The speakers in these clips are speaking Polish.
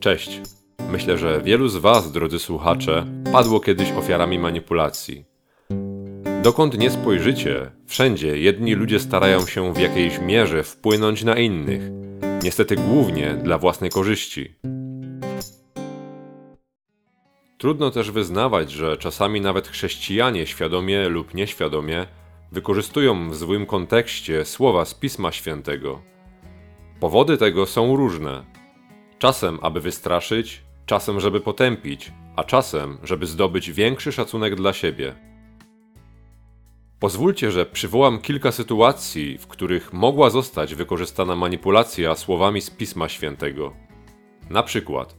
Cześć. Myślę, że wielu z Was, drodzy słuchacze, padło kiedyś ofiarami manipulacji. Dokąd nie spojrzycie, wszędzie jedni ludzie starają się w jakiejś mierze wpłynąć na innych, niestety głównie dla własnej korzyści. Trudno też wyznawać, że czasami nawet chrześcijanie świadomie lub nieświadomie wykorzystują w złym kontekście słowa z Pisma Świętego. Powody tego są różne. Czasem, aby wystraszyć, czasem, żeby potępić, a czasem, żeby zdobyć większy szacunek dla siebie. Pozwólcie, że przywołam kilka sytuacji, w których mogła zostać wykorzystana manipulacja słowami z Pisma Świętego. Na przykład,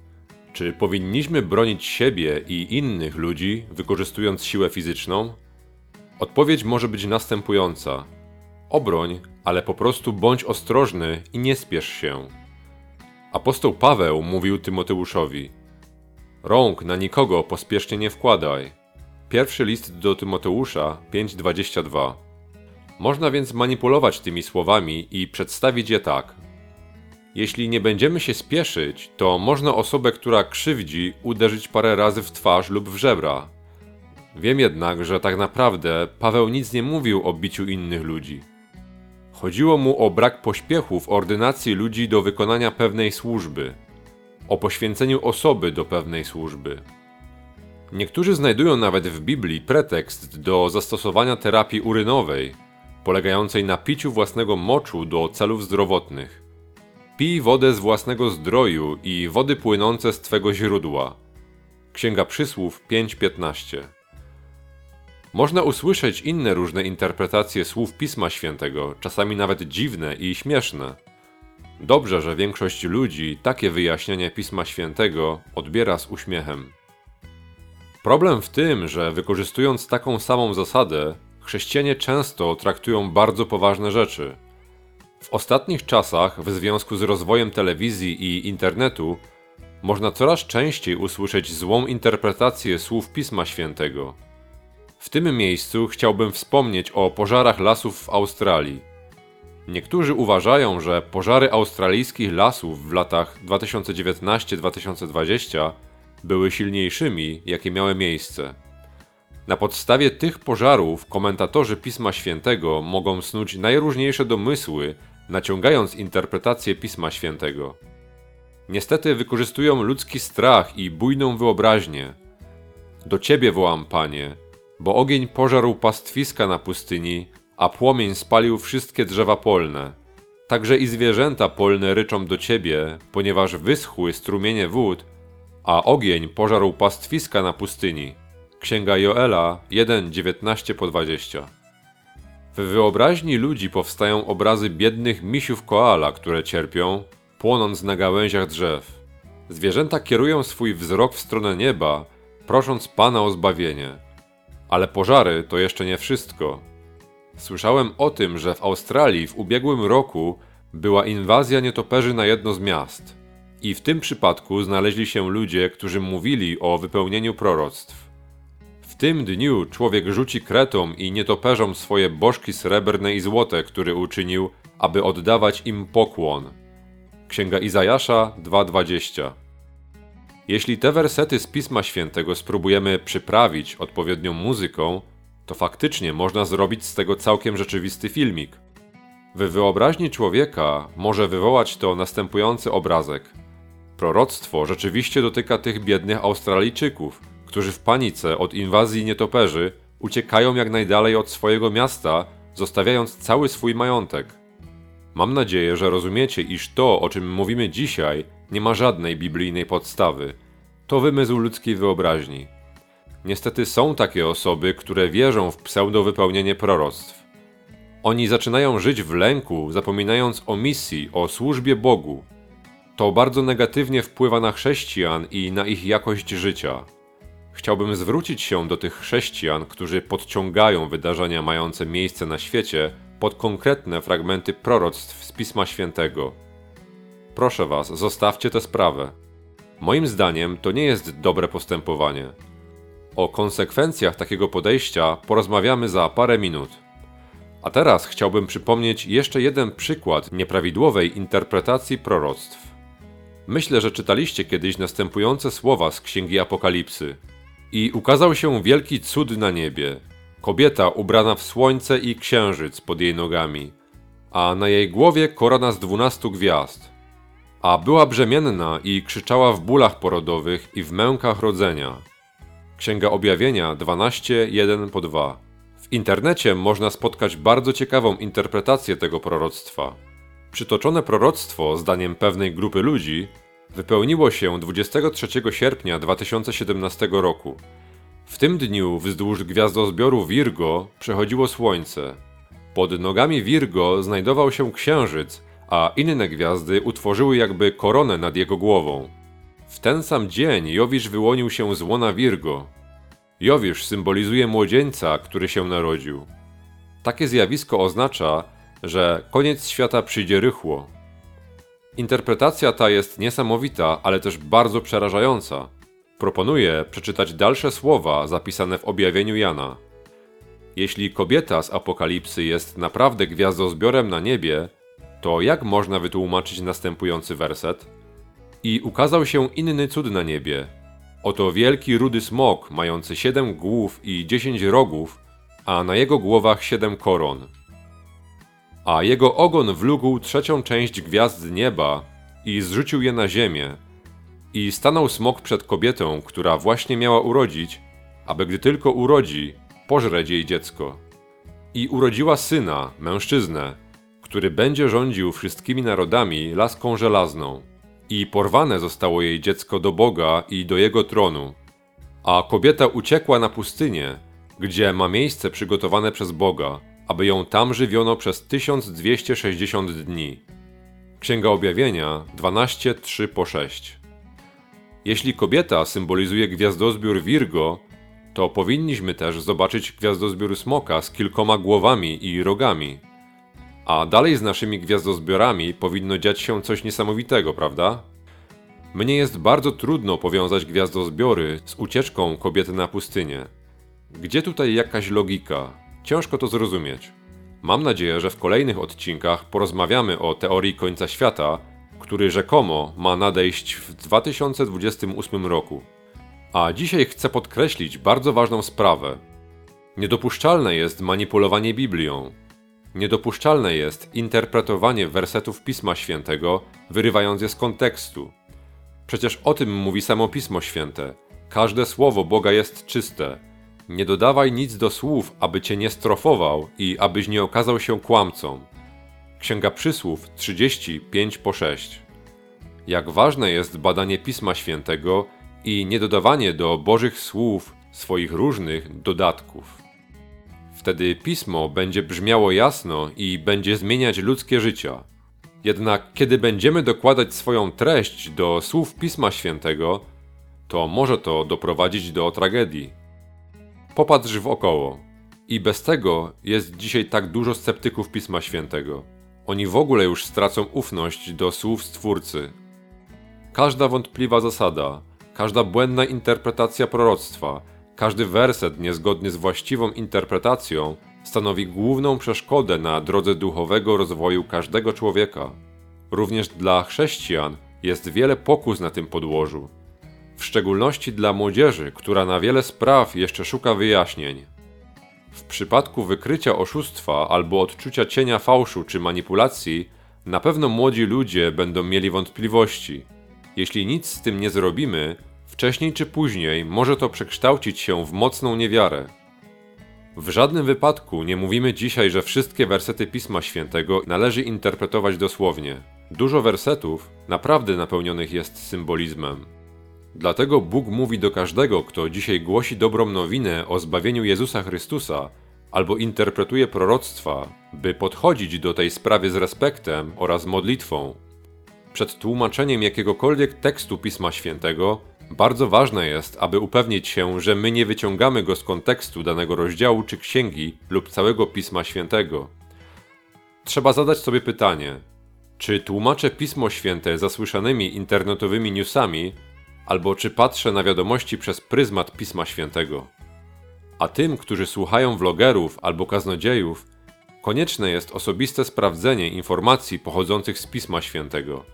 czy powinniśmy bronić siebie i innych ludzi, wykorzystując siłę fizyczną? Odpowiedź może być następująca: obroń, ale po prostu bądź ostrożny i nie spiesz się. Apostoł Paweł mówił Tymoteuszowi: Rąk na nikogo pospiesznie nie wkładaj. Pierwszy list do Tymoteusza 5:22. Można więc manipulować tymi słowami i przedstawić je tak: Jeśli nie będziemy się spieszyć, to można osobę, która krzywdzi, uderzyć parę razy w twarz lub w żebra. Wiem jednak, że tak naprawdę Paweł nic nie mówił o biciu innych ludzi. Chodziło mu o brak pośpiechu w ordynacji ludzi do wykonania pewnej służby, o poświęceniu osoby do pewnej służby. Niektórzy znajdują nawet w Biblii pretekst do zastosowania terapii urynowej, polegającej na piciu własnego moczu do celów zdrowotnych. Pij wodę z własnego zdroju i wody płynące z twego źródła. Księga Przysłów 5:15. Można usłyszeć inne różne interpretacje słów Pisma Świętego, czasami nawet dziwne i śmieszne. Dobrze, że większość ludzi takie wyjaśnienie Pisma Świętego odbiera z uśmiechem. Problem w tym, że wykorzystując taką samą zasadę, chrześcijanie często traktują bardzo poważne rzeczy. W ostatnich czasach, w związku z rozwojem telewizji i internetu, można coraz częściej usłyszeć złą interpretację słów Pisma Świętego. W tym miejscu chciałbym wspomnieć o pożarach lasów w Australii. Niektórzy uważają, że pożary australijskich lasów w latach 2019-2020 były silniejszymi, jakie miały miejsce. Na podstawie tych pożarów komentatorzy Pisma Świętego mogą snuć najróżniejsze domysły, naciągając interpretację Pisma Świętego. Niestety wykorzystują ludzki strach i bujną wyobraźnię. Do Ciebie wołam, Panie, bo ogień pożarł pastwiska na pustyni, a płomień spalił wszystkie drzewa polne. Także i zwierzęta polne ryczą do Ciebie, ponieważ wyschły strumienie wód, a ogień pożarł pastwiska na pustyni. Księga Joela 1:19-20. W wyobraźni ludzi powstają obrazy biednych misiów koala, które cierpią, płonąc na gałęziach drzew. Zwierzęta kierują swój wzrok w stronę nieba, prosząc Pana o zbawienie. Ale pożary to jeszcze nie wszystko. Słyszałem o tym, że w Australii w ubiegłym roku była inwazja nietoperzy na jedno z miast. I w tym przypadku znaleźli się ludzie, którzy mówili o wypełnieniu proroctw. W tym dniu człowiek rzuci kretom i nietoperzom swoje bożki srebrne i złote, które uczynił, aby oddawać im pokłon. Księga Izajasza 2:20. Jeśli te wersety z Pisma Świętego spróbujemy przyprawić odpowiednią muzyką, to faktycznie można zrobić z tego całkiem rzeczywisty filmik. W wyobraźni człowieka może wywołać to następujący obrazek. Proroctwo rzeczywiście dotyka tych biednych Australijczyków, którzy w panice od inwazji nietoperzy uciekają jak najdalej od swojego miasta, zostawiając cały swój majątek. Mam nadzieję, że rozumiecie, iż to, o czym mówimy dzisiaj, nie ma żadnej biblijnej podstawy. To wymysł ludzkiej wyobraźni. Niestety są takie osoby, które wierzą w pseudowypełnienie proroctw. Oni zaczynają żyć w lęku, zapominając o misji, o służbie Bogu. To bardzo negatywnie wpływa na chrześcijan i na ich jakość życia. Chciałbym zwrócić się do tych chrześcijan, którzy podciągają wydarzenia mające miejsce na świecie pod konkretne fragmenty proroctw z Pisma Świętego. Proszę Was, zostawcie tę sprawę. Moim zdaniem to nie jest dobre postępowanie. O konsekwencjach takiego podejścia porozmawiamy za parę minut. A teraz chciałbym przypomnieć jeszcze jeden przykład nieprawidłowej interpretacji proroctw. Myślę, że czytaliście kiedyś następujące słowa z Księgi Apokalipsy. I ukazał się wielki cud na niebie. Kobieta ubrana w słońce i księżyc pod jej nogami, a na jej głowie korona z dwunastu gwiazd. A była brzemienna i krzyczała w bólach porodowych i w mękach rodzenia. Księga Objawienia 12, 1 po 2. W internecie można spotkać bardzo ciekawą interpretację tego proroctwa. Przytoczone proroctwo, zdaniem pewnej grupy ludzi, wypełniło się 23 sierpnia 2017 roku. W tym dniu wzdłuż gwiazdozbioru Virgo przechodziło słońce. Pod nogami Virgo znajdował się księżyc, a inne gwiazdy utworzyły jakby koronę nad jego głową. W ten sam dzień Jowisz wyłonił się z łona Virgo. Jowisz symbolizuje młodzieńca, który się narodził. Takie zjawisko oznacza, że koniec świata przyjdzie rychło. Interpretacja ta jest niesamowita, ale też bardzo przerażająca. Proponuję przeczytać dalsze słowa zapisane w objawieniu Jana. Jeśli kobieta z Apokalipsy jest naprawdę gwiazdozbiorem na niebie, to jak można wytłumaczyć następujący werset? I ukazał się inny cud na niebie. Oto wielki rudy smok, mający siedem głów i dziesięć rogów, a na jego głowach siedem koron. A jego ogon wlógł trzecią część gwiazd nieba i zrzucił je na ziemię. I stanął smok przed kobietą, która właśnie miała urodzić, aby gdy tylko urodzi, pożreć jej dziecko. I urodziła syna, mężczyznę, który będzie rządził wszystkimi narodami laską żelazną. I porwane zostało jej dziecko do Boga i do jego tronu. A kobieta uciekła na pustynię, gdzie ma miejsce przygotowane przez Boga, aby ją tam żywiono przez 1260 dni. Księga Objawienia 12:3 po 6. Jeśli kobieta symbolizuje gwiazdozbiór Virgo, to powinniśmy też zobaczyć gwiazdozbiór smoka z kilkoma głowami i rogami. A dalej z naszymi gwiazdozbiorami powinno dziać się coś niesamowitego, prawda? Mnie jest bardzo trudno powiązać gwiazdozbiory z ucieczką kobiety na pustynię. Gdzie tutaj jakaś logika? Ciężko to zrozumieć. Mam nadzieję, że w kolejnych odcinkach porozmawiamy o teorii końca świata, który rzekomo ma nadejść w 2028 roku. A dzisiaj chcę podkreślić bardzo ważną sprawę. Niedopuszczalne jest manipulowanie Biblią. Niedopuszczalne jest interpretowanie wersetów Pisma Świętego, wyrywając je z kontekstu. Przecież o tym mówi samo Pismo Święte. Każde słowo Boga jest czyste. Nie dodawaj nic do słów, aby cię nie strofował i abyś nie okazał się kłamcą. Księga Przysłów 35 po 6. Jak ważne jest badanie Pisma Świętego i niedodawanie do Bożych słów swoich różnych dodatków. Wtedy pismo będzie brzmiało jasno i będzie zmieniać ludzkie życia. Jednak kiedy będziemy dokładać swoją treść do słów Pisma Świętego, to może to doprowadzić do tragedii. Popatrz wokoło. I bez tego jest dzisiaj tak dużo sceptyków Pisma Świętego. Oni w ogóle już stracą ufność do słów Stwórcy. Każda wątpliwa zasada, każda błędna interpretacja proroctwa, każdy werset niezgodny z właściwą interpretacją stanowi główną przeszkodę na drodze duchowego rozwoju każdego człowieka. Również dla chrześcijan jest wiele pokus na tym podłożu, w szczególności dla młodzieży, która na wiele spraw jeszcze szuka wyjaśnień. W przypadku wykrycia oszustwa albo odczucia cienia fałszu czy manipulacji, na pewno młodzi ludzie będą mieli wątpliwości. Jeśli nic z tym nie zrobimy, Wcześniej czy później może to przekształcić się w mocną niewiarę. W żadnym wypadku nie mówimy dzisiaj, że wszystkie wersety Pisma Świętego należy interpretować dosłownie. Dużo wersetów naprawdę napełnionych jest symbolizmem. Dlatego Bóg mówi do każdego, kto dzisiaj głosi dobrą nowinę o zbawieniu Jezusa Chrystusa albo interpretuje proroctwa, by podchodzić do tej sprawy z respektem oraz modlitwą. Przed tłumaczeniem jakiegokolwiek tekstu Pisma Świętego bardzo ważne jest, aby upewnić się, że my nie wyciągamy go z kontekstu danego rozdziału czy księgi lub całego Pisma Świętego. Trzeba zadać sobie pytanie: czy tłumaczę Pismo Święte zasłyszanymi internetowymi newsami, albo czy patrzę na wiadomości przez pryzmat Pisma Świętego? A tym, którzy słuchają vlogerów albo kaznodziejów, konieczne jest osobiste sprawdzenie informacji pochodzących z Pisma Świętego.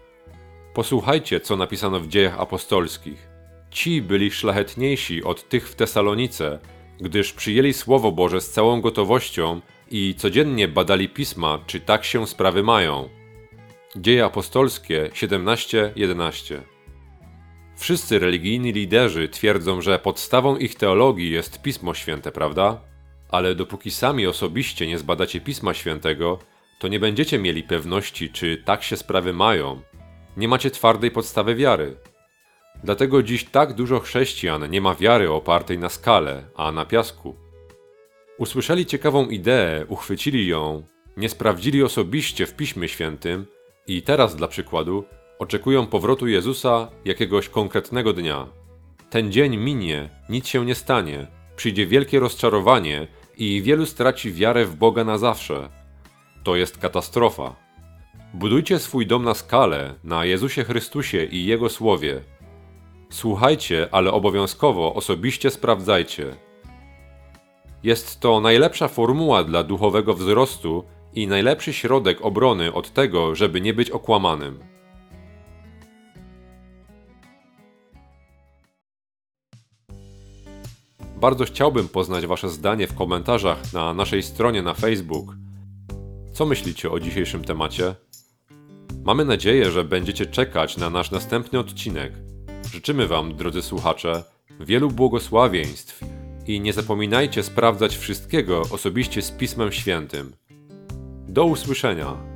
Posłuchajcie, co napisano w dziejach apostolskich. Ci byli szlachetniejsi od tych w Tesalonice, gdyż przyjęli Słowo Boże z całą gotowością i codziennie badali pisma, czy tak się sprawy mają. Dzieje apostolskie 17:11 Wszyscy religijni liderzy twierdzą, że podstawą ich teologii jest Pismo Święte, prawda? Ale dopóki sami osobiście nie zbadacie Pisma Świętego, to nie będziecie mieli pewności, czy tak się sprawy mają. Nie macie twardej podstawy wiary. Dlatego dziś tak dużo chrześcijan nie ma wiary opartej na skale, a na piasku. Usłyszeli ciekawą ideę, uchwycili ją, nie sprawdzili osobiście w Piśmie Świętym i teraz, dla przykładu, oczekują powrotu Jezusa jakiegoś konkretnego dnia. Ten dzień minie, nic się nie stanie, przyjdzie wielkie rozczarowanie i wielu straci wiarę w Boga na zawsze. To jest katastrofa. Budujcie swój dom na skale, na Jezusie Chrystusie i Jego Słowie. Słuchajcie, ale obowiązkowo osobiście sprawdzajcie. Jest to najlepsza formuła dla duchowego wzrostu i najlepszy środek obrony od tego, żeby nie być okłamanym. Bardzo chciałbym poznać Wasze zdanie w komentarzach na naszej stronie na Facebook. Co myślicie o dzisiejszym temacie? Mamy nadzieję, że będziecie czekać na nasz następny odcinek. Życzymy Wam, drodzy słuchacze, wielu błogosławieństw i nie zapominajcie sprawdzać wszystkiego osobiście z Pismem Świętym. Do usłyszenia!